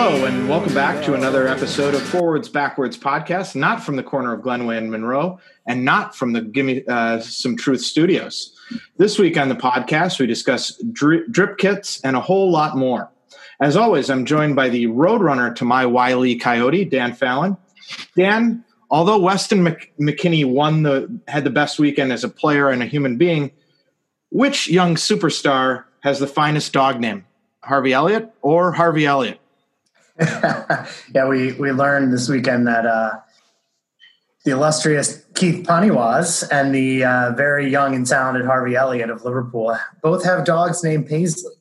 Hello, and welcome back to another episode of Forwards Backwards podcast, not from the corner of Glenway and Monroe, and not from the Gimme uh, Some Truth studios. This week on the podcast, we discuss dri- drip kits and a whole lot more. As always, I'm joined by the roadrunner to my Wiley Coyote, Dan Fallon. Dan, although Weston Mc- McKennie won the had the best weekend as a player and a human being, which young superstar has the finest dog name? Harvey Elliott or Harvey Elliott? yeah, we we learned this weekend that uh, the illustrious Keith Paniwaz and the uh, very young and talented Harvey Elliott of Liverpool both have dogs named Paisley,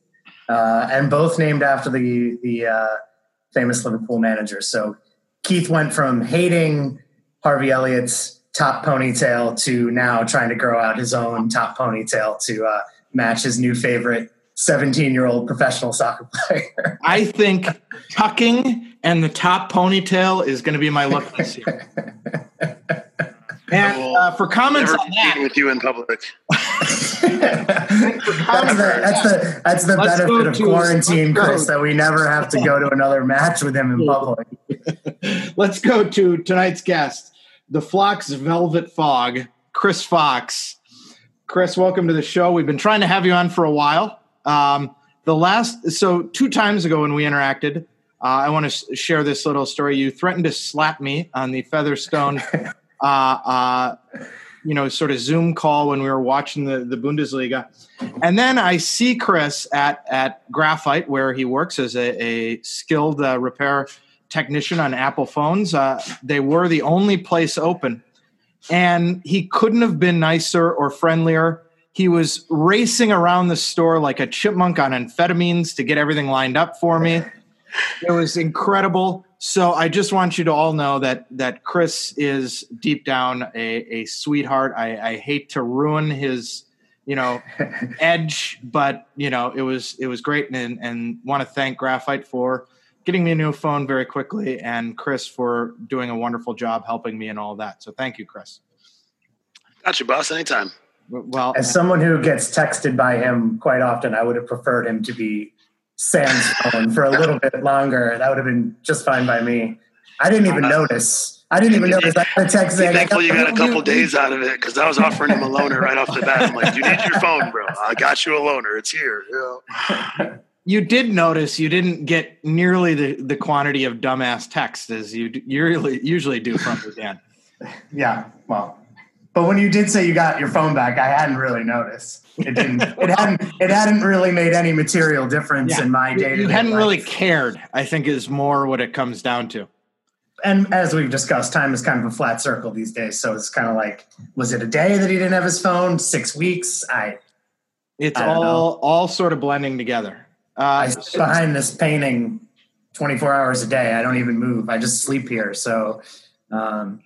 uh, and both named after the the uh, famous Liverpool manager. So Keith went from hating Harvey Elliott's top ponytail to now trying to grow out his own top ponytail to uh, match his new favorite 17 year old professional soccer player. I think tucking and the top ponytail is going to be my look this year. And uh, for comments Never on that, with you in public. that's the, that's the, that's the Let's benefit of quarantine. Chris, that we never have to go to another match with him in public. let's go to tonight's guest, the Flock's Velvet Fog, Chris Fox. Chris, welcome to the show. We've been trying to have you on for a while. Um, the last, so two times ago when we interacted, uh, I want to sh- share this little story. You threatened to slap me on the Featherstone, uh, uh, you know, sort of Zoom call when we were watching the, the Bundesliga. And then I see Chris at, at Graphite, where he works as a, a skilled uh, repair technician on Apple phones. Uh, they were the only place open. And he couldn't have been nicer or friendlier. He was racing around the store like a chipmunk on amphetamines to get everything lined up for me. It was incredible. So I just want you to all know that that Chris is deep down a, a sweetheart. I, I hate to ruin his, you know, edge, but you know, it was it was great and and want to thank Graphite for getting me a new phone very quickly and Chris for doing a wonderful job helping me and all that. So thank you, Chris. Got you, boss. Anytime. Well, As someone who gets texted by him quite often, I would have preferred him to be Sam's phone for a little bit longer. That would have been just fine by me. I didn't even notice. I didn't even notice. I got a text Be saying, I thankful you got a couple you- days out of it because I was offering him a loaner right off the bat. I'm like, you need your phone, bro. I got you a loaner. It's here. You know? you did notice you didn't get nearly the, the quantity of dumbass text as you d- usually usually do from me, Dan. Yeah, well, but when you did say you got your phone back, I hadn't really noticed. It didn't. It hadn't. It hadn't really made any material difference in my day. You hadn't really cared. I think is more what it comes down to. And as we've discussed, time is kind of a flat circle these days. So it's kind of like, was it a day that he didn't have his phone? Six weeks? I It's I all all sort of blending together. I Uh, sit behind this painting 24 hours a day. I don't even move. I just sleep here. So um,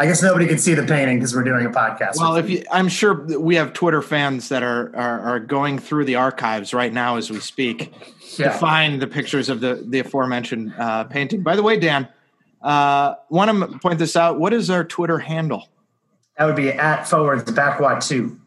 I guess nobody can see the painting because we're doing a podcast. well, if you, I'm sure we have Twitter fans that are, are are going through the archives right now as we speak to find the pictures of the the aforementioned uh, painting. By the way, Dan, uh, want to point this out. What is our Twitter handle? that would be at forwards backwat two.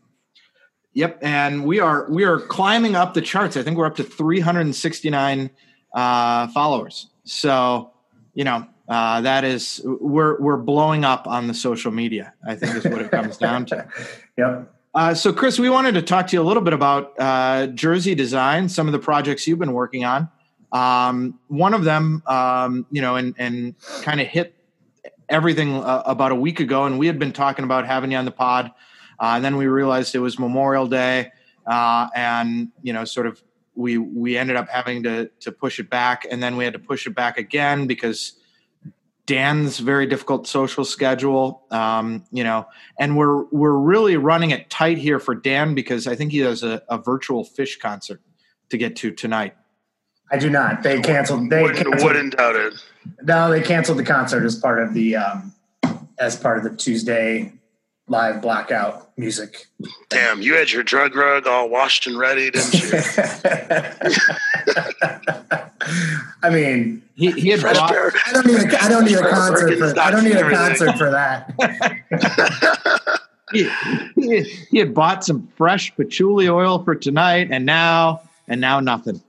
Yep, and we are we are climbing up the charts. I think we're up to 369 uh, followers. So you know uh, that is we're we're blowing up on the social media. I think is what it comes down to. Yep. Uh, so Chris, we wanted to talk to you a little bit about uh, jersey design, some of the projects you've been working on. Um, one of them, um, you know, and and kind of hit everything uh, about a week ago, and we had been talking about having you on the pod. Uh, and then we realized it was Memorial Day, uh, and you know, sort of we we ended up having to to push it back, and then we had to push it back again because Dan's very difficult social schedule, um, you know, and we're we're really running it tight here for Dan because I think he has a, a virtual Phish concert to get to tonight. I do not. They canceled. They Wouldn't, canceled, wouldn't doubt it. No, they canceled the concert as part of the um, as part of the Tuesday live blackout music. Damn, you had your drug rug all washed and ready, didn't you? I mean, He he had Fresh brought, pair. I don't need a, I don't need a concert for I don't need a concert for that. he, he, he had bought some fresh patchouli oil for tonight, and now and now nothing.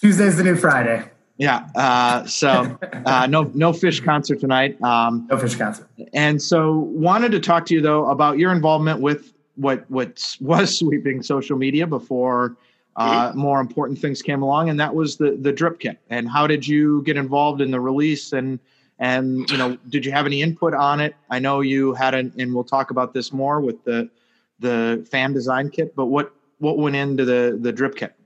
Tuesday's the new Friday. Yeah. Uh, so uh, no no Phish concert tonight. Um, no Phish concert. And so wanted to talk to you though about your involvement with what what was sweeping social media before uh, mm-hmm. more important things came along, and that was the the drip kit. And how did you get involved in the release and and you know did you have any input on it? I know you had an, and we'll talk about this more with the the fan design kit. But what what went into the the drip kit?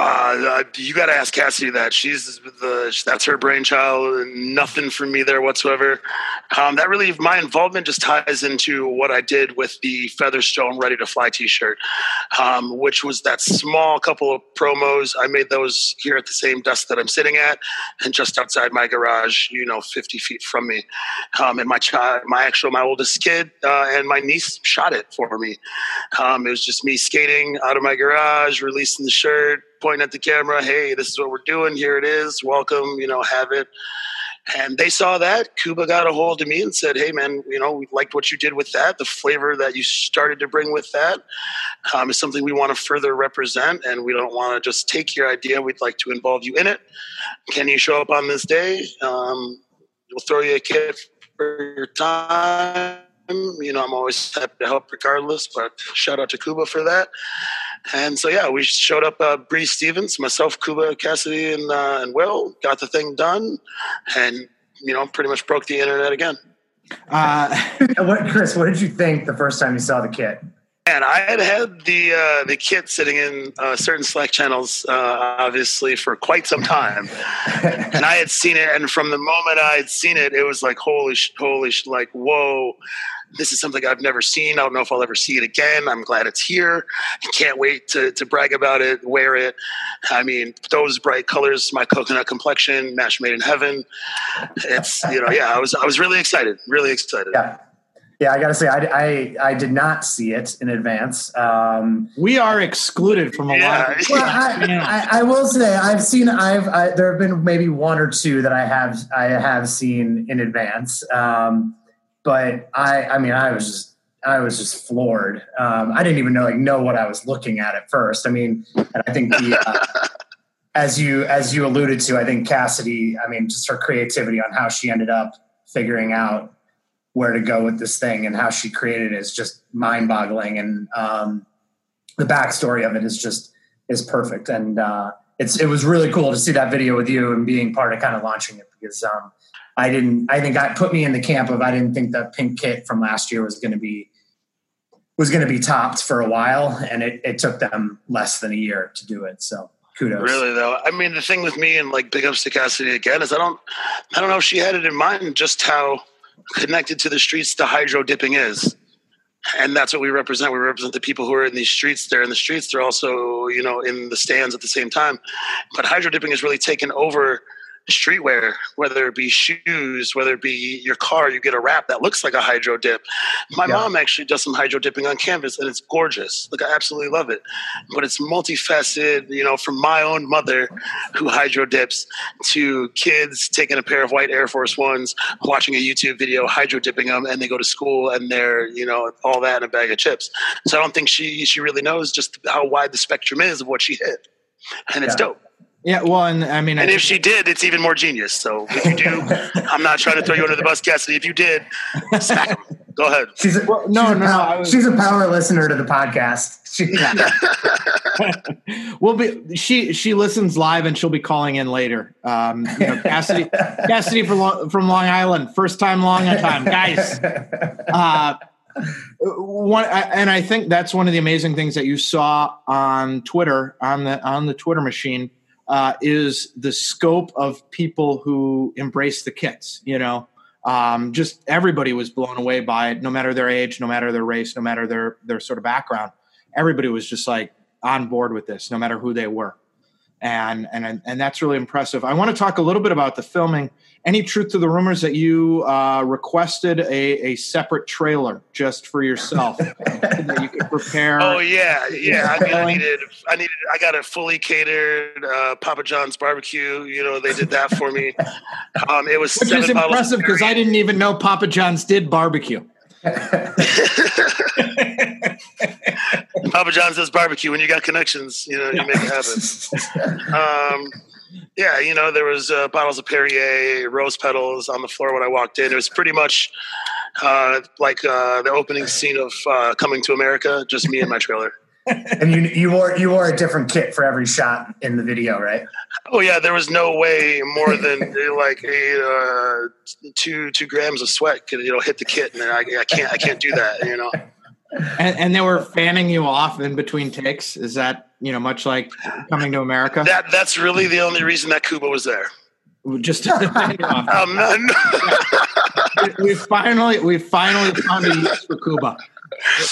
Uh, you got to ask Cassidy that. She's the that's her brainchild. Nothing for me there whatsoever. Um, that really, my involvement just ties into what I did with the Featherstone Ready to Fly T-shirt, um, which was that small couple of promos. I made those here at the same desk that I'm sitting at, and just outside my garage, you know, 50 feet from me. Um, and my child, my actual, my oldest kid, uh, and my niece shot it for me. Um, it was just me skating out of my garage, releasing the shirt pointing at the camera, hey, this is what we're doing. Here it is. Welcome, you know, have it. And they saw that. Kuba got a hold of me and said, hey, man, you know, we liked what you did with that. The flavor that you started to bring with that um, is something we want to further represent. And we don't want to just take your idea. We'd like to involve you in it. Can you show up on this day? Um, we'll throw you a kit for your time. You know, I'm always happy to help regardless, but shout out to Kuba for that. And so, yeah, we showed up, uh, Bree Stevens, myself, Kuba, Cassidy, and, uh, and Will, got the thing done, and, you know, pretty much broke the internet again. Uh, what, Chris, what did you think the first time you saw the kit? And I had had the uh, the kit sitting in uh, certain Slack channels, uh, obviously, for quite some time, and I had seen it. And from the moment I had seen it, it was like holy, holy, like whoa! This is something I've never seen. I don't know if I'll ever see it again. I'm glad it's here. I can't wait to, to brag about it, wear it. I mean, those bright colors, my coconut complexion, match made in heaven. It's, you know, yeah, I was, I was really excited, really excited. Yeah. Yeah, I got to say, I, I, I did not see it in advance. Um, we are excluded from a yeah. lot. Of- well, I, I, I, will say, I've seen, I've I, there have been maybe one or two that I have I have seen in advance. Um, but I, I mean, I was just, I was just floored. Um, I didn't even know, like, know what I was looking at at first. I mean, and I think the, uh, as you, as you alluded to, I think Cassidy, I mean, just her creativity on how she ended up figuring out where to go with this thing and how she created it is just mind boggling. And, um, the backstory of it is just, is perfect. And, uh, it's, it was really cool to see that video with you and being part of kind of launching it because, um, I didn't. I think that put me in the camp of I didn't think the pink kit from last year was going to be was going to be topped for a while, and it, it took them less than a year to do it. So kudos. Really though, I mean, the thing with me and like big ups to Cassidy again is I don't, I don't know if she had it in mind just how connected to the streets the hydro dipping is. And that's what we represent. We represent the people who are in these streets. They're in the streets. They're also, you know, in the stands at the same time. But hydro dipping has really taken over streetwear, whether it be shoes, whether it be your car, you get a wrap that looks like a hydro dip. My yeah. mom actually does some hydro dipping on canvas and it's gorgeous. Like I absolutely love it. But it's multifaceted, you know, from my own mother who hydro dips to kids taking a pair of white Air Force Ones, watching a YouTube video, hydro dipping them, and they go to school and they're, you know, all that in a bag of chips. So I don't think she she really knows just how wide the spectrum is of what she hit. And it's yeah. dope. Yeah, well, and I mean, and I if she did, it's even more genius. So if you do, I'm not trying to throw you under the bus, Cassidy. If you did, smack him. Go ahead. She's a, well, no, she's no, a power, was, she's a power listener to the podcast. She, will be she she listens live and she'll be calling in later. Um, you know, Cassidy Cassidy from from Long Island, first time, long time, guys. Uh, one and I think that's one of the amazing things that you saw on Twitter on the on the Twitter machine uh, is the scope of people who embrace the kits. You know, um, just everybody was blown away by it, no matter their age, no matter their race, no matter their their sort of background. Everybody was just like on board with this, no matter who they were, and and and that's really impressive. I want to talk a little bit about the filming any truth to the rumors that you uh, requested a, a separate trailer just for yourself that you could prepare? Oh yeah, yeah. I, mean, I needed, I needed, I got a fully catered uh, Papa John's barbecue. You know, they did that for me. Um, it was which is impressive because I didn't even know Papa John's did barbecue. Papa John's does barbecue. When you got connections, you know, you make it happen. Um, Yeah, you know, there was uh, bottles of Perrier, rose petals on the floor when I walked in. It was pretty much uh, like uh, the opening scene of uh, Coming to America, just me and my trailer. and you you wore you wore a different kit for every shot in the video, right? Oh yeah, there was no way more than like a uh, two two grams of sweat could you know hit the kit, and I, I can't I can't do that, you know. And, and, they were fanning you off in between takes. Is that you know much like coming to America? That that's really the only reason that Kuba was there. Just to fan you off. Um, no. we finally we finally found a use for Kuba.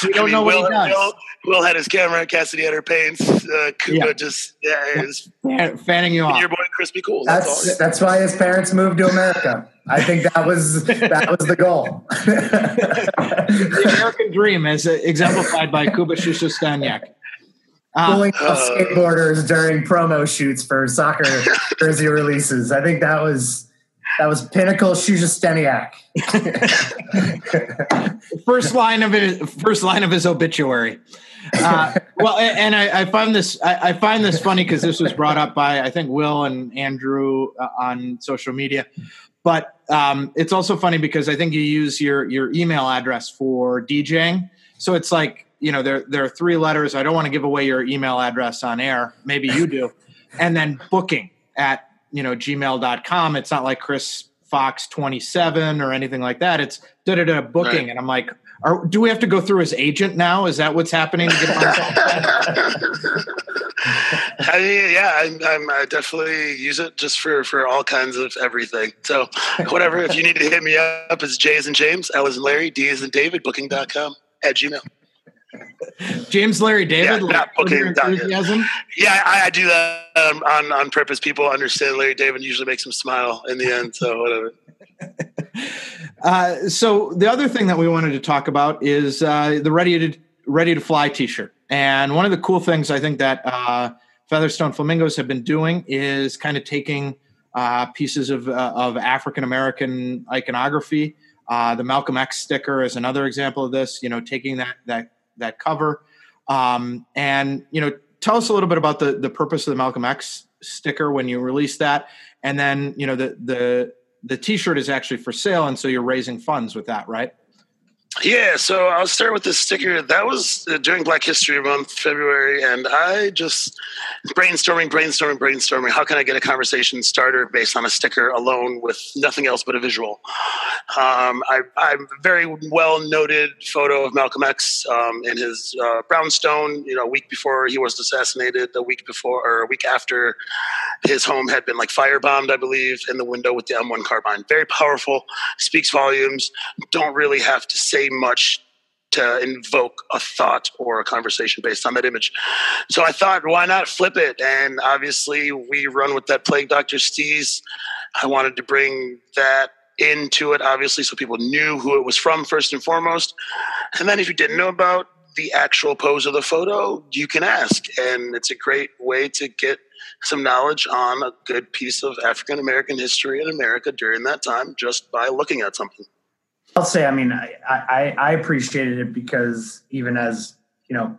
We don't I mean, know what Will, he does. Will, Will, had his camera, Cassidy had her paints. Uh, Kuba yeah. just yeah, is fanning you off. Your boy Crispy Cool. That's that's, that's why his parents moved to America. I think that was that was the goal. the American dream, as exemplified by Kuba Staniak. Pulling off uh, skateboarders during promo shoots for soccer jersey releases. I think that was that was pinnacle Shusteniak. first line of his first line of his obituary. Uh, well, and I, I, find this I, I find this funny because this was brought up by I think Will and Andrew uh, on social media. But um, it's also funny because I think you use your your email address for DJing. So it's like you know there there are three letters. I don't want to give away your email address on air. Maybe you do. and then booking at you know gmail.com. It's not like Chris Fox 27 or anything like that. It's da da da booking. Right. And I'm like, are, do we have to go through his agent now? Is that what's happening to get I mean, yeah, I'm, I'm, i definitely use it just for, for all kinds of everything. So whatever, if you need to hit me up, it's J's and James, L is and Larry, D is and David, booking.com at Gmail. James Larry David, yeah, not booking enthusiasm. Yeah, I, I, do that um, on on purpose. People understand Larry David usually makes them smile in the end. So whatever. Uh, so the other thing that we wanted to talk about is uh, the ready to ready to fly T-shirt. And one of the cool things I think that uh, Featherstone Flamingos have been doing is kind of taking uh, pieces of, uh, of African American iconography. Uh, the Malcolm X sticker is another example of this. You know, taking that that that cover, um, and you know, tell us a little bit about the the purpose of the Malcolm X sticker when you released that, and then you know the the the T-shirt is actually for sale, and so you're raising funds with that, right? Yeah, so I'll start with this sticker. That was uh, during Black History Month, February, and I just brainstorming, brainstorming, brainstorming. How can I get a conversation starter based on a sticker alone with nothing else but a visual? Um, I, am a very well noted photo of Malcolm X um, in his uh, brownstone. You know, a week before he was assassinated, a week before or a week after his home had been like firebombed, I believe, in the window with the M1 carbine. Very powerful, speaks volumes. Don't really have to say much to invoke a thought or a conversation based on that image. So I thought, why not flip it? And obviously, we run with that Plague Doctor Steez. I wanted to bring that into it, obviously, so people knew who it was from first and foremost. And then if you didn't know about the actual pose of the photo, you can ask. And it's a great way to get some knowledge on a good piece of African American history in America during that time just by looking at something. I'll say, I mean, I, I, I appreciated it because even as you know,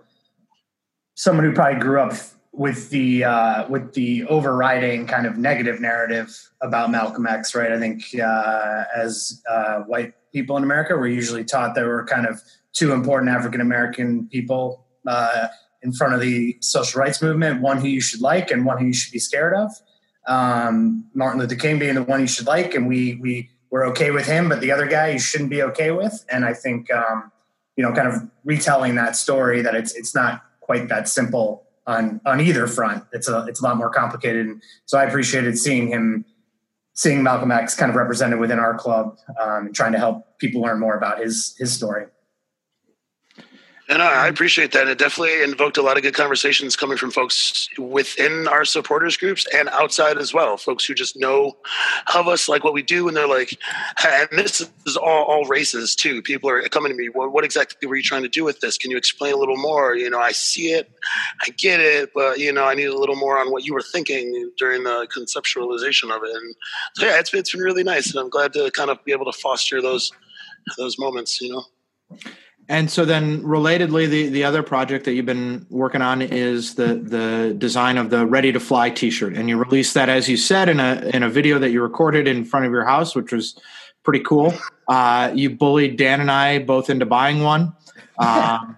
someone who probably grew up with the uh, with the overriding kind of negative narrative about Malcolm X, right? I think uh, as uh, white people in America, we're usually taught there were kind of two important African American people uh, in front of the social rights movement: one who you should like and one who you should be scared of. Um, Martin Luther King being the one you should like, and we we we're okay with him, but the other guy you shouldn't be okay with. And I think um, you know, kind of retelling that story that it's it's not quite that simple on on either front. It's a it's a lot more complicated. And so I appreciated seeing him seeing Malcolm X kind of represented within our club um, and trying to help people learn more about his his story. And I appreciate that. And It definitely invoked a lot of good conversations coming from folks within our supporters groups and outside as well. Folks who just know of us, like what we do, and they're like, and this is all, all races too. People are coming to me, well, what exactly were you trying to do with this? Can you explain a little more? You know, I see it, I get it, but you know, I need a little more on what you were thinking during the conceptualization of it. And so, yeah, it's, it's been really nice, and I'm glad to kind of be able to foster those those moments. You know. And so then relatedly the the other project that you've been working on is the the design of the ready to fly t-shirt and you released that as you said in a in a video that you recorded in front of your house which was pretty cool uh, you bullied dan and i both into buying one um,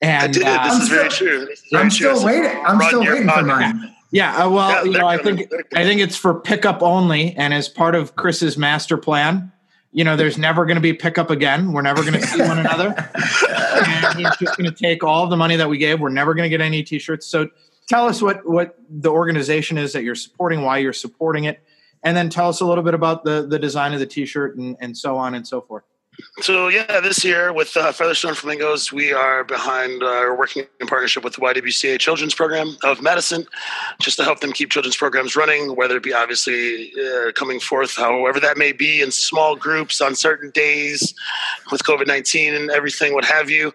and I did. Uh, this is very true. Is very I'm true. still waiting. I'm still waiting for mine. yeah uh, well Yeah, you know i gonna- think i think it's for pickup only and as part of chris's master plan you know there's never going to be pickup again we're never going to see one another and he's just going to take all the money that we gave. We're never going to get any t-shirts. So tell us what what the organization is that you're supporting, why you're supporting it, and then tell us a little bit about the the design of the t-shirt and, and so on and so forth. So yeah, this year with uh, Featherstone Flamingos, we are behind, uh, working in partnership with the YWCA Children's Program of Madison, just to help them keep children's programs running, whether it be obviously uh, coming forth, however that may be, in small groups on certain days with COVID nineteen and everything, what have you.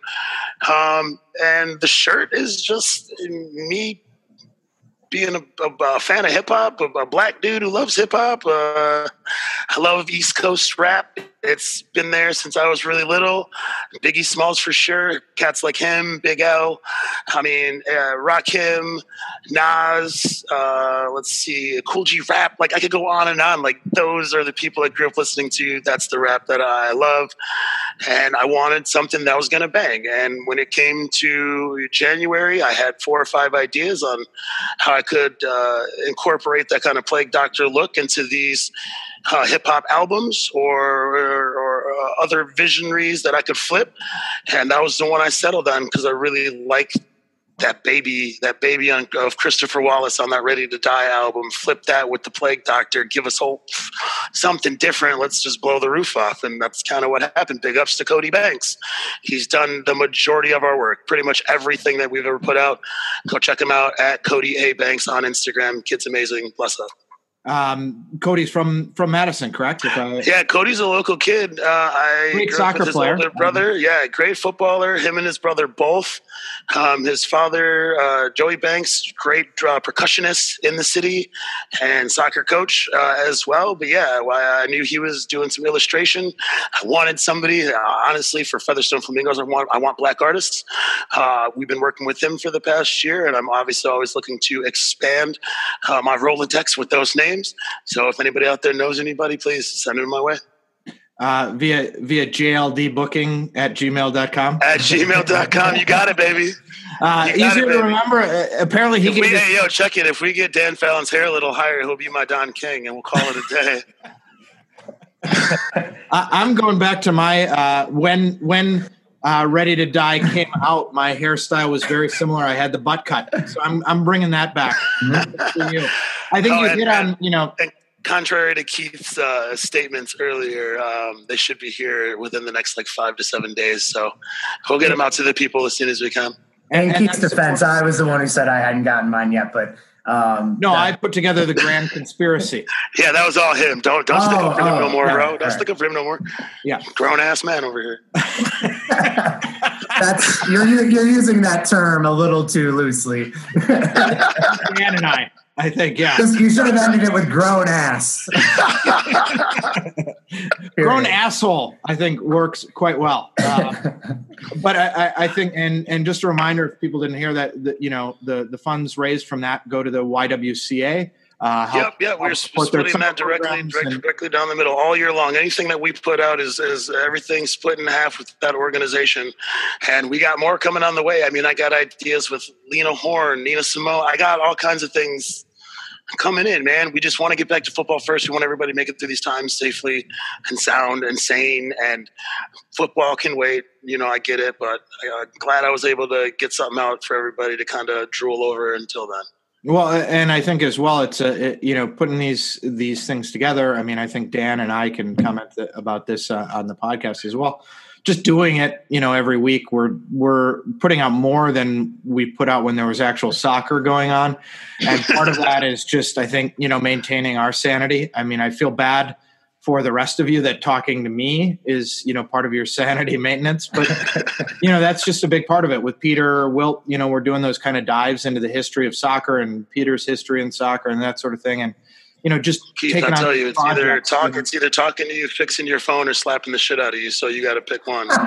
Um, and the shirt is just me being a, a, a fan of hip hop, a, a black dude who loves hip hop. Uh, I love East Coast rap. It's been there since I was really little. Biggie Smalls for sure. Cats like him, Big L. I mean, uh, Rakim, Nas. Uh, let's see, Kool G Rap. Like I could go on and on. Like those are the people I grew up listening to. That's the rap that I love, and I wanted something that was to bang. And when it came to January, I had four or five ideas on how I could uh, incorporate that kind of plague doctor look into these uh, hip hop albums or, or, or uh, other visionaries that I could flip. And that was the one I settled on because I really liked that baby, that baby on, of Christopher Wallace on that Ready to Die album. Flip that with the Plague Doctor. Give us something different. Let's just blow the roof off, and that's kind of what happened. Big ups to Cody Banks. He's done the majority of our work, pretty much everything that we've ever put out. Go check him out at Cody A Banks on Instagram. Kid's amazing. Bless up. Um, Cody's from from Madison, correct? If I, Yeah, Cody's a local kid. Uh, I Great soccer with his player. brother. Yeah, great footballer. Him and his brother both. Um, his father, uh, Joey Banks, great uh, percussionist in the city and soccer coach uh, as well. But yeah, I I knew he was doing some illustration. I wanted somebody, uh, honestly, for Featherstone Flamingos. I want I want black artists. Uh, we've been working with him for the past year, and I'm obviously always looking to expand uh, my Rolodex with those names. So if anybody out there knows anybody, please send them my way. uh, via via JLD booking at gmail.com. at gmail.com. You got it, baby. Uh, easier it, to remember. Uh, apparently, he If we, hey, yo, check it. If we get Dan Fallon's hair a little higher, he'll be my Don King, and we'll call it a day. I, I'm going back to my uh, when when uh, Ready to Die came out. My hairstyle was very similar. I had the butt cut, so I'm I'm bringing that back. for you. I think Oh, you and- hit on you know Contrary to Keith's uh, statements earlier, um, they should be here within the next like five to seven days. So we'll get them out to the people as soon as we can. In and Keith's defense, I was the one who said I hadn't gotten mine yet, but um, No, I put together the grand conspiracy. Yeah, that was all him. Don't don't stick Oh, up for him oh, no more, yeah, bro. Don't right. stick up for him no more. Yeah. Grown ass man over here. that's you're you're using that term a little too loosely. Dan and I, I think, yeah. You should have ended it with grown ass. Grown asshole, I think, works quite well. Uh, but I, I, I think, and and just a reminder, if people didn't hear that, that you know, the the funds raised from that go to the YWCA. Uh, help- Yep, yeah, we're help support their splitting that directly, direct, and- directly down the middle all year long. Anything that we put out is is everything split in half with that organization, and we got more coming on the way. I mean, I got ideas with Lena Horne, Nina Simone. I got all kinds of things coming in, man. We just want to get back to football first. We want everybody to make it through these times safely and sound and sane. And football can wait. You know, I get it, but I'm glad I was able to get something out for everybody to kind of drool over until then. Well, and I think as well, it's a it, you know putting these these things together. I mean, I think Dan and I can comment th- about this uh, on the podcast as well. Just doing it, you know, every week we're we're putting out more than we put out when there was actual soccer going on, and part of that is just I think you know maintaining our sanity. I mean, I feel bad for the rest of you that talking to me is you know part of your sanity maintenance, but you know that's just a big part of it with peter wilt you know we're doing those kind of dives into the history of soccer and peter's history in soccer and that sort of thing and you know, just Keith, taking I on tell you, it's either projects, talk, it's either talking to you, fixing your phone, or slapping the shit out of you. So you got to pick one.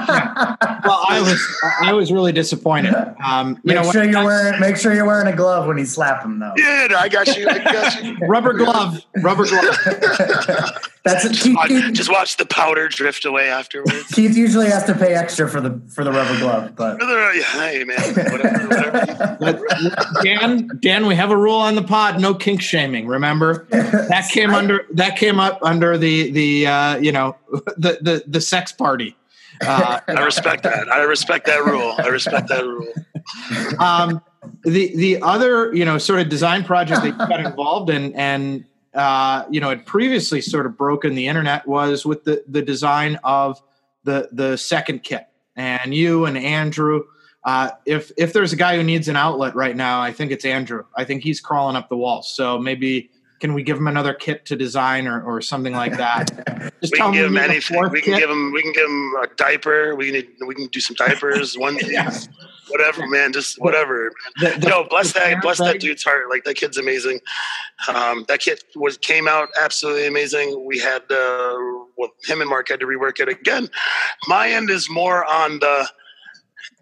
Well, I was I was really disappointed. Um, you make know, sure you're wearing make sure you're wearing a glove when you slap him though. yeah, no, I got you. I got you. rubber glove, rubber glove. That's it. Keith, Watch- just watch the powder drift away afterwards. Keith usually has to pay extra for the for the rubber glove, but hey man, whatever, whatever. But Dan, Dan, we have a rule on the pod: no kink shaming. Remember that came under that came up under the the uh, you know the the the sex party. Uh, I respect that. I respect that rule. I respect that rule. um, the the other you know sort of design project that you got involved in and uh, you know had previously sort of broken the internet was with the the design of the the second kit and you and Andrew. Uh, if if there's a guy who needs an outlet right now, I think it's Andrew. I think he's crawling up the walls. So maybe can we give him another kit to design or, or something like that? Just We tell can give him need anything. We can kit. give him. We can give him a diaper. We can. We can do some diapers. One, whatever, man. Just whatever. The- the- no, bless that, bless that dude's heart. Like that kid's amazing. Um, that kid was came out absolutely amazing. We had uh, well, him and Mark had to rework it again. My end is more on the.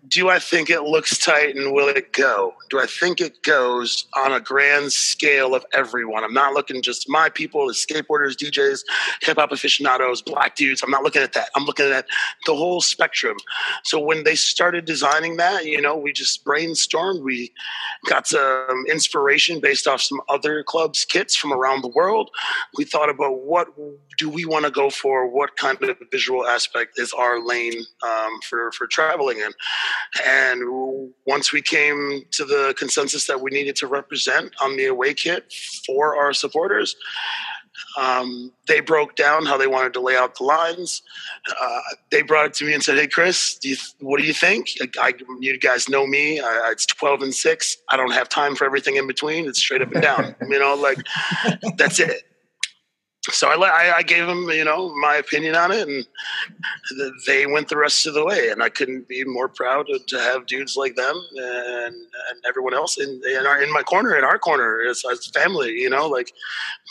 Do I think it looks tight and will it go? Do I think it goes on a grand scale of everyone? I'm not looking just my people, the skateboarders, DJs, hip hop aficionados, black dudes. I'm not looking at that. I'm looking at the whole spectrum. So when they started designing that, you know, we just brainstormed. We got some inspiration based off some other clubs' kits from around the world. We thought about what do we want to go for? What kind of visual aspect is our lane um, for for traveling in? And once we came to the consensus that we needed to represent on the away kit for our supporters, um, they broke down how they wanted to lay out the lines. Uh, they brought it to me and said, "Hey, Chris, do you, what do you think? I, I- you guys know me. I, it's twelve and six. I don't have time for everything in between. It's straight up and down. you know, like that's it." So I, I, I gave them, you know, my opinion on it, and they went the rest of the way. And I couldn't be more proud to, to have dudes like them and, and everyone else in in, our, in my corner, in our corner, as, as family. You know, like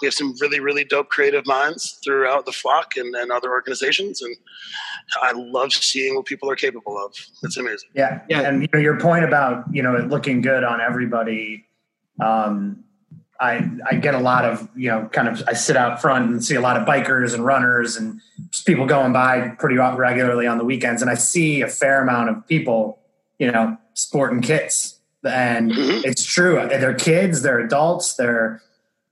we have some really, really dope creative minds throughout the flock and, and other organizations, and I love seeing what people are capable of. It's amazing. Yeah, Yeah. And you know your point about you know it looking good on everybody. Um, I I get a lot of you know kind of I sit out front and see a lot of bikers and runners and just people going by pretty regularly on the weekends, and I see a fair amount of people you know sporting kits, and Mhm. it's true. They're kids, they're adults, they're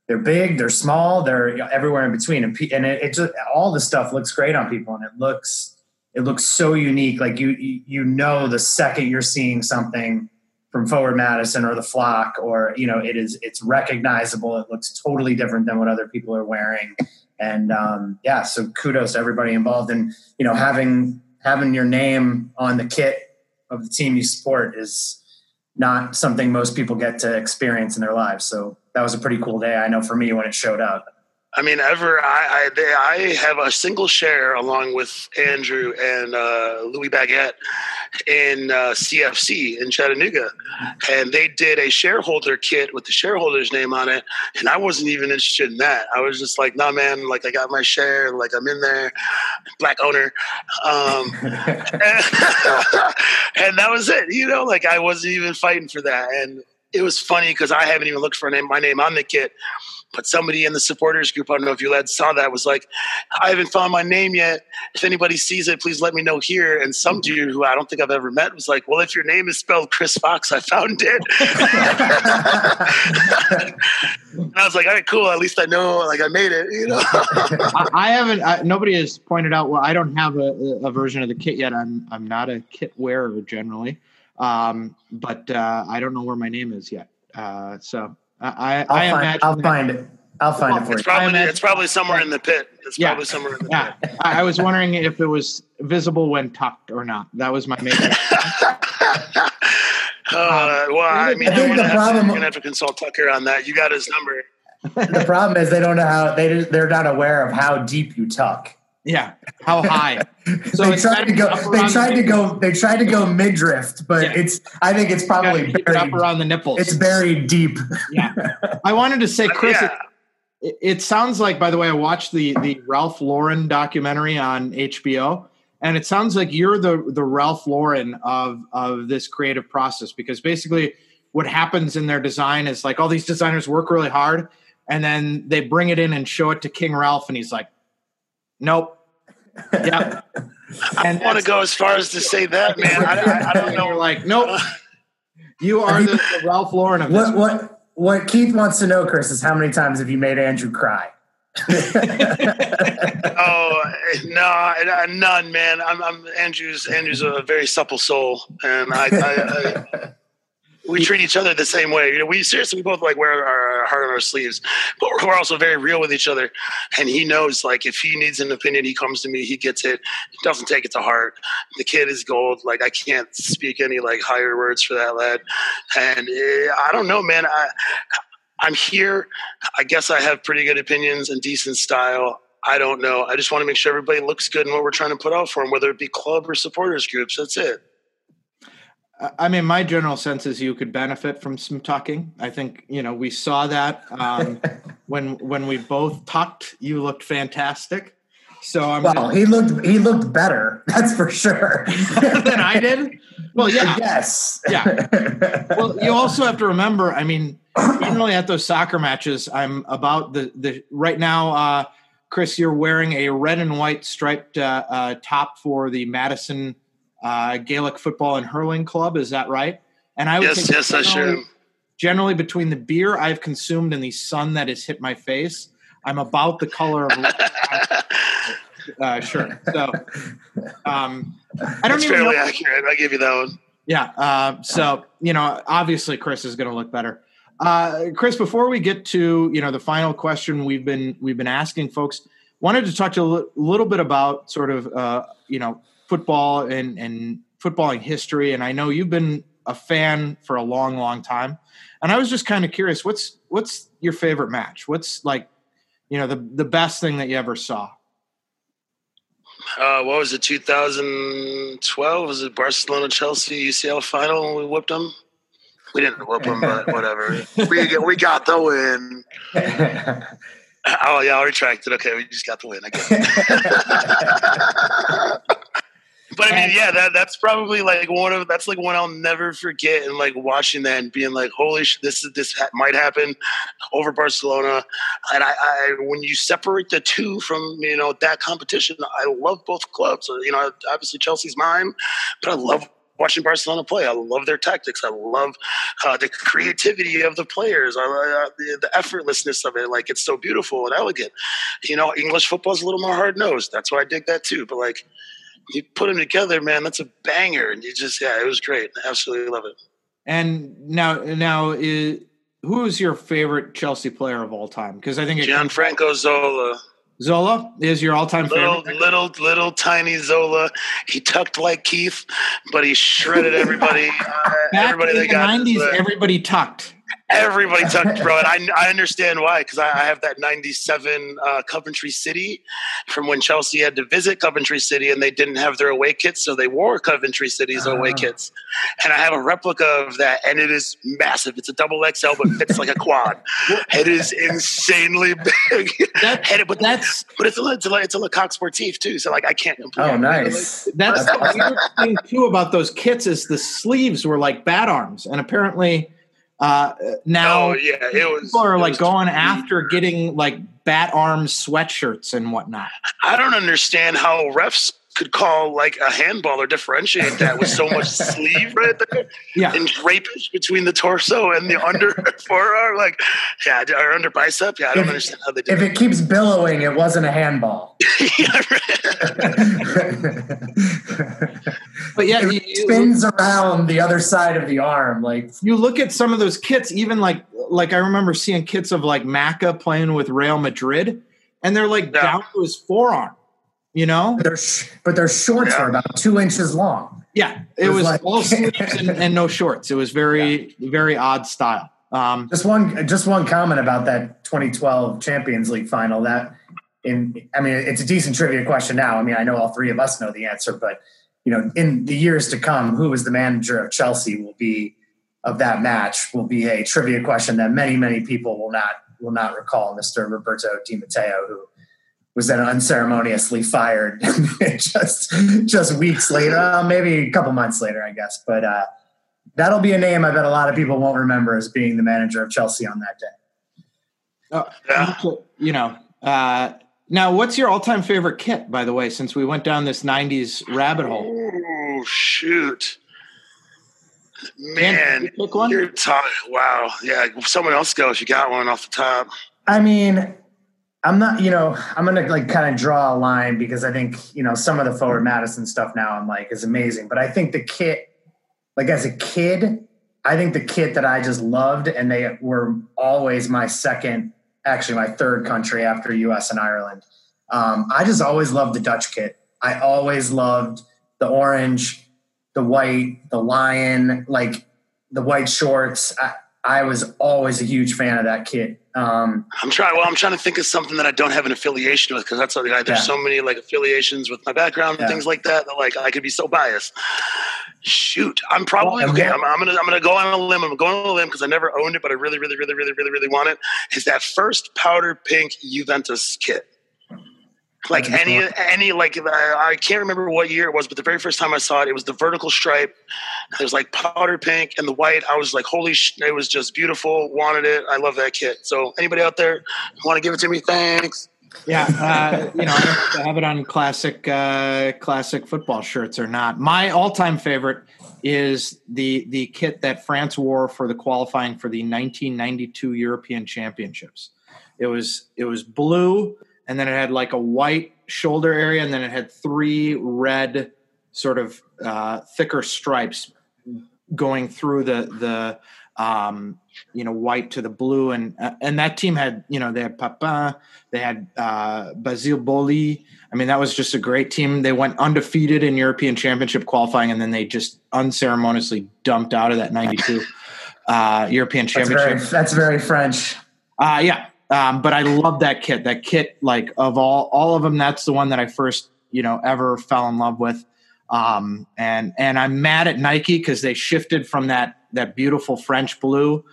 they're big, they're small, they're everywhere in between, and and it, it just all the stuff looks great on people, and it looks it looks so unique. Like you you know the second you're seeing something from Forward Madison or the Flock, or you know it is it's recognizable. It looks totally different than what other people are wearing, and um, yeah. So kudos to everybody involved, and you know having having your name on the kit of the team you support is not something most people get to experience in their lives. So that was a pretty cool day. I know for me when it showed up. I mean, ever I I, they, I have a single share along with Andrew and uh, Louis Baguette in uh, CFC in Chattanooga, and they did a shareholder kit with the shareholder's name on it, and I wasn't even interested in that. I was just like, nah, man, like I got my share, like I'm in there, black owner, um, and that was it. You know, like I wasn't even fighting for that, and it was funny because I haven't even looked for name, my name on the kit. But somebody in the supporters group, I don't know if you led saw that, was like, I haven't found my name yet. If anybody sees it, please let me know here. And some dude who I don't think I've ever met was like, Well, if your name is spelled Chris Fox, I found it. and I was like, All right, cool. At least I know, like, I made it, you know? I, I haven't. I, nobody has pointed out. Well, I don't have a, a version of the kit yet. I'm I'm not a kit wearer generally, um, but uh, I don't know where my name is yet. Uh, so I, I, I'll, find, imagine. I'll find it. I'll find it for It's you. probably, imagine- it's probably somewhere in the pit. It's Yeah. probably somewhere in the yeah, pit. I, I was wondering if it was visible when tucked or not. That was my main. uh, well, I mean, I you're think gonna, the have to, problem- you're gonna have to consult Tucker on that. You got his number. the problem is they don't know how they they're not aware of how deep you tuck. Yeah, how high? So they tried to go. They tried the to go. They tried to go mid drift, but Yeah. it's. I think it's probably Gotta it up around the nipples. It's buried deep. yeah. I wanted to say, Chris, yeah. it, it sounds like, by the way, I watched the the Ralph Lauren documentary on HBO, and it sounds like you're the the Ralph Lauren of of this creative process because basically what happens in their design is like all these designers work really hard and then they bring it in and show it to King Ralph and he's like, nope. Yeah. I want to go as far as to say that, man. I, I, I don't know. You're like, nope. You are the, the Ralph Lauren of this. What, what, what Keith wants to know, Chris, is how many times have you made Andrew cry? oh no, none, man. I'm, I'm Andrew's. Andrew's a very supple soul, and I, I, I we treat each other the same way. You know, we seriously we both like wear our heart on our sleeves, but we're also very real with each other. And he knows like if he needs an opinion, he comes to me, he gets it. He doesn't take it to heart. The kid is gold. Like I can't speak any like higher words for that lad. And uh, I don't know, man. I I'm here. I guess I have pretty good opinions and decent style. I don't know. I just want to make sure everybody looks good in what we're trying to put out for them, whether it be club or supporters groups. That's it. I mean, my general sense is you could benefit from some tucking. I think you know we saw that um, when when we both tucked. You looked fantastic. So I'm well. Gonna, he looked he looked better. That's for sure than I did. Well, yeah, yes, yeah. Well, you also have to remember. I mean, generally at those soccer matches, I'm about the the right now. Uh, Chris, you're wearing a red and white striped uh, uh, top for the Madison uh, Gaelic Football and Hurling Club. Is that right? And I would yes, yes, I sure. Generally, between the beer I've consumed and the sun that has hit my face, I'm about the color of. uh, sure. So, um, I don't That's even fairly know. accurate. I give you that one. Yeah. Uh, so you know, obviously, Chris is going to look better. Uh, Chris, before we get to you know the final question we've been we've been asking folks, wanted to talk to a little bit about sort of uh, you know football and and footballing history, and I know you've been a fan for a long, long time. And I was just kind of curious, what's what's your favorite match? What's like, you know, the the best thing that you ever saw? Uh, what was it? 2012? Was it Barcelona Chelsea UCL final we whipped them? We didn't whip them, but whatever. we we got the win. oh yeah, I retracted. Okay, we just got the win. I guess. But I mean, yeah, that that's probably like one of that's like one I'll never forget, and like watching that and being like, "Holy shit, this is this ha- might happen over Barcelona." And I, I, when you separate the two from you know that competition, I love both clubs. You know, obviously Chelsea's mine, but I love watching Barcelona play. I love their tactics. I love uh, the creativity of the players. I, uh, the, the, effortlessness of it. Like it's so beautiful and elegant. You know, English football is a little more hard nosed. That's why I dig that too. But like you put them together, man, that's a banger. And you just, yeah, it was great. I Absolutely love it. And now, now, is, who is your favorite Chelsea player of all time? Because I think it's Gianfranco Zola. Zola is your all-time little, favorite. Little, little, tiny Zola. He tucked like Keith, but he shredded everybody. Uh, everybody in the '90s, everybody tucked. Everybody tucked, bro. And I, I understand why, because I, I, have that 97 uh, Coventry City from when Chelsea had to visit Coventry City and they didn't have their away kits. So they wore Coventry City's uh-huh. away ah. kits. And I have a replica of that. And it is massive. It's a double XL, but fits like a quad. It is insanely big. That, it, but, that's, but it's a, it's a, it's a Le Coq Sportif, too. So, like, I can't complain. Oh, nice. That's the weird thing, too, about those kits is the sleeves were like bat arms. And apparently – uh, now, oh, yeah, it was, people are like going after getting like bat arm sweatshirts and whatnot. I don't understand how refs could call like a handball or differentiate that with so much sleeve right there. Yeah. And drapage between the torso and the under forearm. Like, yeah, or under bicep. Yeah, I don't if, understand how they do If that. it keeps billowing, it wasn't a handball. but yeah, it you, spins around the other side of the arm. Like you look at some of those kits, even like like I remember seeing kits of like Macca playing with Real Madrid, and they're like yeah. down to his forearm you know but their, sh- but their shorts yeah. were about two inches long yeah it, it was, was like, all sleeves and, and, no shorts it was very yeah. very odd style um, just one just one comment about that 2012 champions league final that in i mean it's a decent trivia question now i mean i know all three of us know the answer but you know in the years to come who was the manager of chelsea will be of that match will be a trivia question that many many people will not will not recall Mr. Roberto Di Matteo, who was then unceremoniously fired just just weeks later, uh, maybe a couple months later, I guess. But uh, that'll be a name I bet a lot of people won't remember as being the manager of Chelsea on that day. Uh, yeah. You know, uh, now what's your all-time favorite kit, by the way? Since we went down this '90s rabbit hole. Oh shoot! Man, you you're talking. Wow, yeah. Someone else goes. you got one off the top. I mean, I'm not, you know, I'm gonna like kind of draw a line because I think, you know, some of the forward Madison stuff now I'm like is amazing. But I think the kit, like as a kid, I think the kit that I just loved and they were always my second, actually my third country after US and Ireland. Um, I just always loved the Dutch kit. I always loved the orange, the white, the lion, like the white shorts. I, I was always a huge fan of that kit. Um, I'm trying. Well, I'm trying to think of something that I don't have an affiliation with because that's something. I, there's yeah. so many like affiliations with my background and yeah. things like that. That like I could be so biased. Shoot, I'm probably okay. I'm, I'm, gonna I'm gonna go on a limb. I'm going on a limb because I never owned it, but I really, really, really, really, really, really want it. Is that first powder pink Juventus kit? like any any like I can't remember what year it was, but the very first time I saw it, it was the vertical stripe. It was like powder pink and the white. I was like, holy! Sh-, it was just beautiful. Wanted it. I love that kit. So anybody out there want to give it to me? Thanks. Yeah, uh, you know, I have it on classic uh, classic football shirts or not. My all time favorite is the the kit that France wore for the qualifying for the 1992 European Championships. It was it was blue and then it had like a white shoulder area, and then it had three red sort of uh, thicker stripes going through the the um, you know white to the blue, and uh, and that team had you know they had Papin, they had uh, Basile Boli. I mean that was just a great team. They went undefeated in European Championship qualifying, and then they just unceremoniously dumped out of that '92 uh, European Championship. That's very, that's very French. Uh, yeah, um, but I love that kit. That kit, like of all all of them, that's the one that I first you know ever fell in love with. Um, and and I'm mad at Nike because they shifted from that that beautiful French blue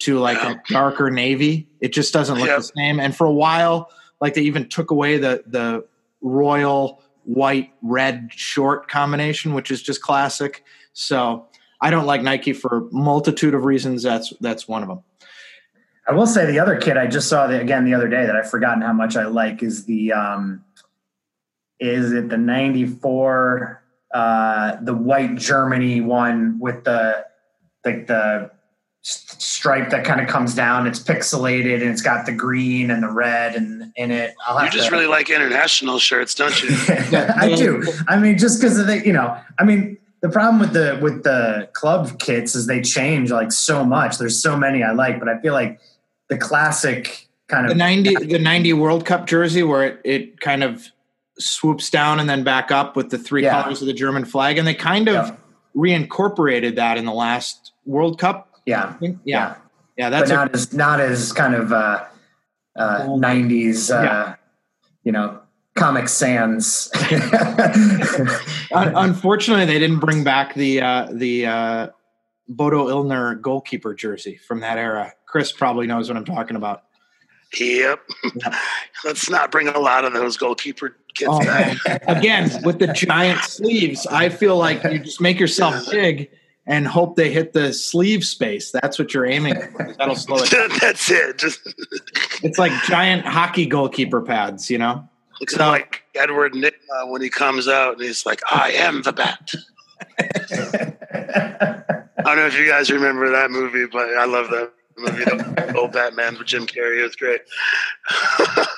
to like yeah. a darker navy. It just doesn't look yep. the same. And for a while, like they even took away the the royal white red short combination, which is just classic. So I don't like Nike for multitude of reasons. That's that's one of them. I will say the other kid I just saw the, again the other day that I've forgotten how much I like is the um, is it the '94 uh, the white Germany one with the like the stripe that kind of comes down. It's pixelated and it's got the green and the red and in it. you just to, really like international shirts, don't you? I do. I mean, just because of the you know, I mean, the problem with the with the club kits is they change like so much. There's so many I like, but I feel like the classic kind of the 90 the 90 World Cup jersey where it, it kind of swoops down and then back up with the three yeah. colors of the German flag and they kind of yeah. reincorporated that in the last World Cup. Yeah. Yeah. Yeah, yeah that's but not a, as not as kind of uh, uh, 90s uh, you know Comic Sans. Unfortunately, they didn't bring back the uh, the uh, Bodo Illgner goalkeeper jersey from that era. Chris probably knows what I'm talking about. Yep. Let's not bring a lot of those goalkeeper kids oh, back. Again, with the giant sleeves, I feel like you just make yourself big and hope they hit the sleeve space. That's what you're aiming for. That'll slow it down. That's it. Just it's like giant hockey goalkeeper pads, you know? Looks so, like Edward Nygma when he comes out and he's like, I am the bat. I don't know if you guys remember that movie, but I love that movie, the old Batman with Jim Carrey. It was great.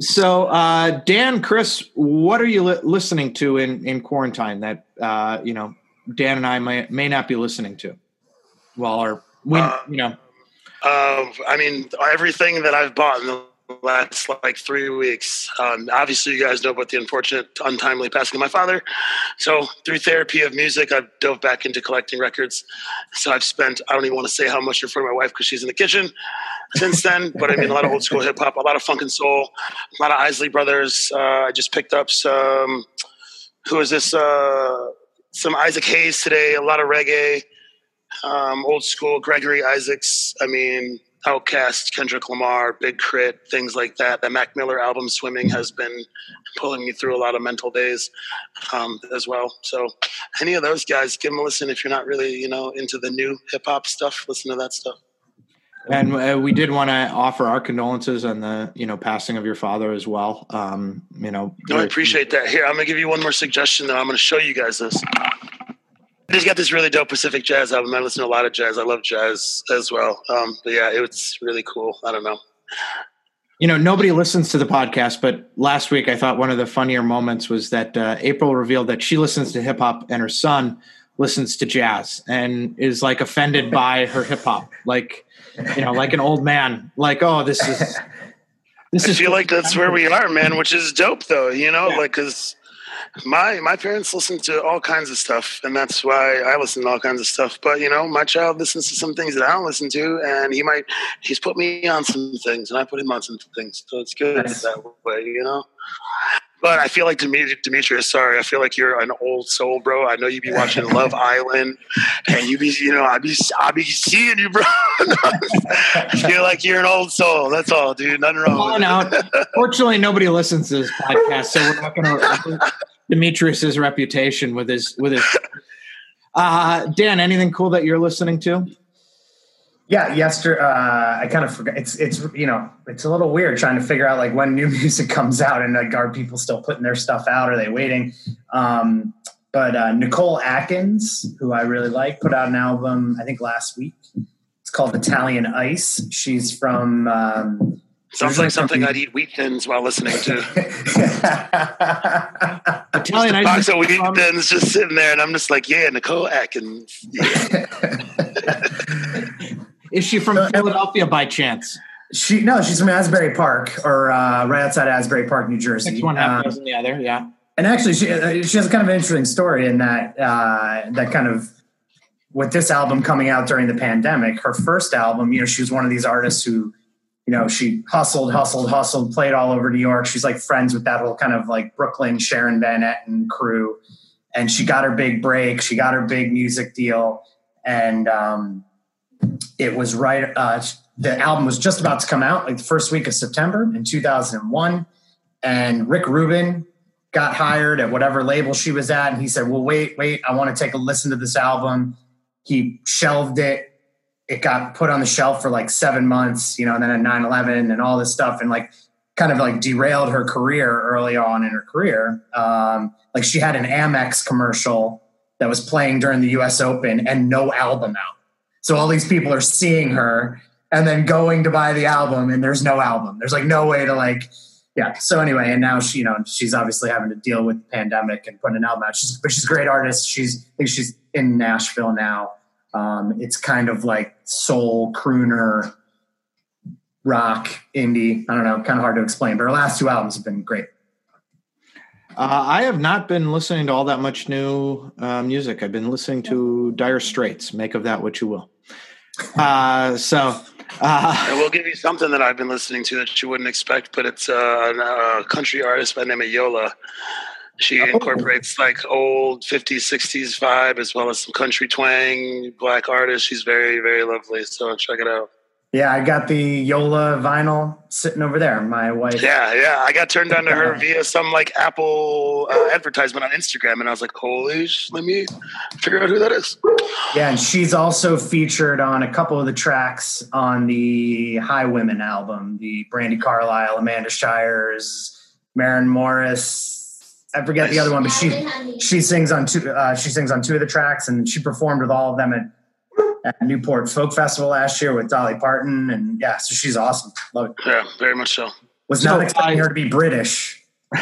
so, uh, Dan, Chris, what are you li- listening to in, in quarantine that uh, you know Dan and I may may not be listening to? While our we, uh, you know, uh, I mean, everything that I've bought in the last like three weeks. Um, obviously, you guys know about the unfortunate, untimely passing of my father. So, through therapy of music, I've dove back into collecting records. So, I've spent, I don't even want to say how much in front of my wife because she's in the kitchen since then. but I mean, a lot of old school hip hop, a lot of funk and soul, a lot of Isley Brothers. Uh, I just picked up some, who is this? Uh, some Isaac Hayes today, a lot of reggae, um, old school Gregory Isaacs. I mean, Outkast, Kendrick Lamar, Big K.R.I.T., things like that. The Mac Miller album, Swimming, has been pulling me through a lot of mental days um, as well. So, any of those guys, give them a listen if you're not really, you know, into the new hip hop stuff. Listen to that stuff. And uh, we did want to offer our condolences on the you know passing of your father as well. Um, you know, no, I appreciate that. Here, I'm gonna give you one more suggestion. Though I'm gonna show you guys this. Just got this really dope Pacific jazz album. I listen to a lot of jazz. I love jazz as well. Um, but yeah, it was really cool. I don't know. You know, nobody listens to the podcast, but last week I thought one of the funnier moments was that uh, April revealed that she listens to hip hop and her son listens to jazz and is like offended by her hip hop. Like, you know, like an old man. Like, oh, this is. This I is feel like that's where we are, man. Which is dope, though. You know, yeah. like because my my parents listen to all kinds of stuff, and that's why I listen to all kinds of stuff. But you know, my child listens to some things that I don't listen to, and he might he's put me on some things, and I put him on some things. So it's good nice. that way, you know. But I feel like Demetrius, sorry, I feel like you're an old soul, bro. I know you'd be watching Love Island, and you be, you know, I be, I be seeing you, bro. I feel like you're an old soul. That's all, dude. Nothing wrong. Fortunately, nobody listens to this podcast, so we're not going to Demetrius's reputation with his with his. Uh, Dan, anything cool that you're listening to? Yeah, yesterday uh, I kind of forgot. It's it's you know it's a little weird trying to figure out like when new music comes out and like are people still putting their stuff out? Are they waiting? Um, but uh, Nicole Atkins, who I really like, put out an album I think last week. It's called Italian Ice. She's from. Um, Sounds like something I'd eat wheat thins while listening to. Italian ice. Box of wheat thins just sitting there, and I'm just like, yeah, Nicole Atkins. Yeah. Is she from so, Philadelphia by chance? She no, she's from Asbury Park or uh, right outside Asbury Park, New Jersey. Next one half um, the other, yeah. And actually, she uh, she has kind of an interesting story in that uh, that kind of with this album coming out during the pandemic. Her first album, you know, she was one of these artists who, you know, she hustled, hustled, hustled, played all over New York. She's like friends with that whole kind of like Brooklyn Sharon Van Etten crew, and she got her big break. She got her big music deal, and um, it was right. Uh, the album was just about to come out, like the first week of September in 2001, and Rick Rubin got hired at whatever label she was at, and he said, "Well, wait, wait, I want to take a listen to this album." He shelved it. It got put on the shelf for like seven months, you know, and then at 9-11 and all this stuff, and like kind of like derailed her career early on in her career. Um, like she had an Amex commercial that was playing during the U.S. Open and no album out. So all these people are seeing her and then going to buy the album and there's no album. There's like no way to like, yeah. So anyway, and now she, you know, she's obviously having to deal with the pandemic and putting an album out. She's, but she's a great artist. She's, I think she's in Nashville now. Um, it's kind of like soul crooner, rock, indie. I don't know, kind of hard to explain. But her last two albums have been great. Uh, I have not been listening to all that much new uh, music. I've been listening to Dire Straits. Make of that what you will. Uh, so. Uh, I will give you something that I've been listening to that you wouldn't expect, but it's uh, a, country artist by the name of Yola. She oh. incorporates like old 50s, 60s vibe as well as some country twang, black artist. She's very, very lovely. So check it out. Yeah, I got the Yola vinyl sitting over there. My wife. Yeah, yeah. I got turned on to her via some like Apple uh, advertisement on Instagram, and I was like, "Holy, sh- let me figure out who that is." Yeah, and she's also featured on a couple of the tracks on the Highwomen album, the Brandi Carlile, Amanda Shires, Maren Morris. I forget nice. the other one, but she she sings on two. Uh, she sings on two of the tracks, and she performed with all of them at at Newport Folk Festival last year with Dolly Parton, and yeah, so she's awesome. Love it. Yeah, very much so. Was not expecting I, her to be British.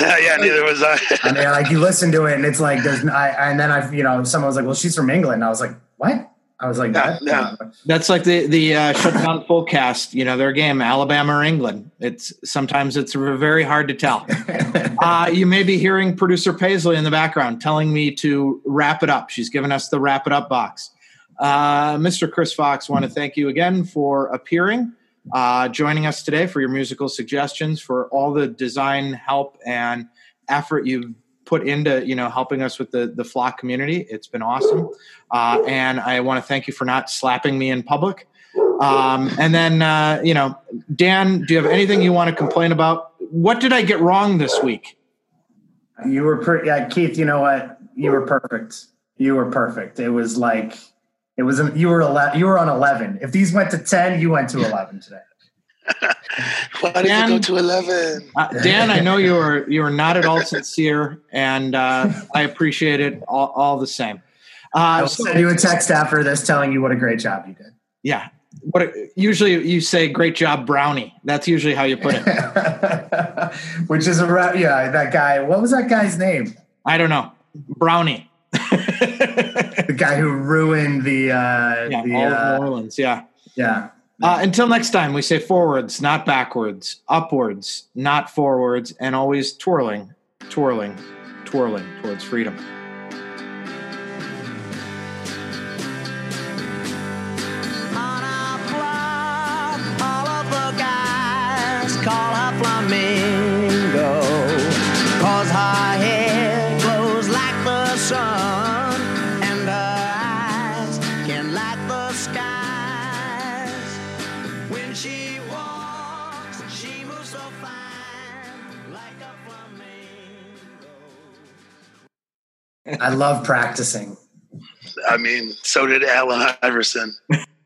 yeah, neither was I. I mean, like you listen to it, and it's like there's, I, and then I, you know, someone was like, "Well, she's from England." I was like, "What?" I was like, yeah, yeah. That's like the the uh, shutdown forecast. You know, their game, Alabama or England. It's sometimes it's very hard to tell. uh, you may be hearing producer Paisley in the background telling me to wrap it up. She's given us the wrap it up box. Uh, Mr. Chris Fox, want to thank you again for appearing, uh, joining us today for your musical suggestions, for all the design help and effort you've put into you know helping us with the the flock community. It's been awesome, uh, and I want to thank you for not slapping me in public. Um, and then, uh, you know, Dan, do you have anything you want to complain about? What did I get wrong this week? You were pretty, yeah, Keith. You know what? You were perfect. You were perfect. It was like it was. You were eleven. You were on eleven. If these went to ten, you went to eleven today. Why did Dan, you go to eleven? Uh, Dan, I know you are you were not at all sincere, and uh, I appreciate it all, all the same. Uh, I'll so, send you a text after this telling you what a great job you did. Yeah. What a, usually you say great job brownie. That's usually how you put it. Which is a yeah, that guy. What was that guy's name? I don't know. Brownie. the guy who ruined the uh yeah, the, all uh, New Orleans, yeah. Yeah. Uh, until next time, we say forwards, not backwards, upwards, not forwards, and always twirling, twirling, twirling towards freedom. call her flamingo. Cause her I love practicing. I mean, so did Allen Iverson.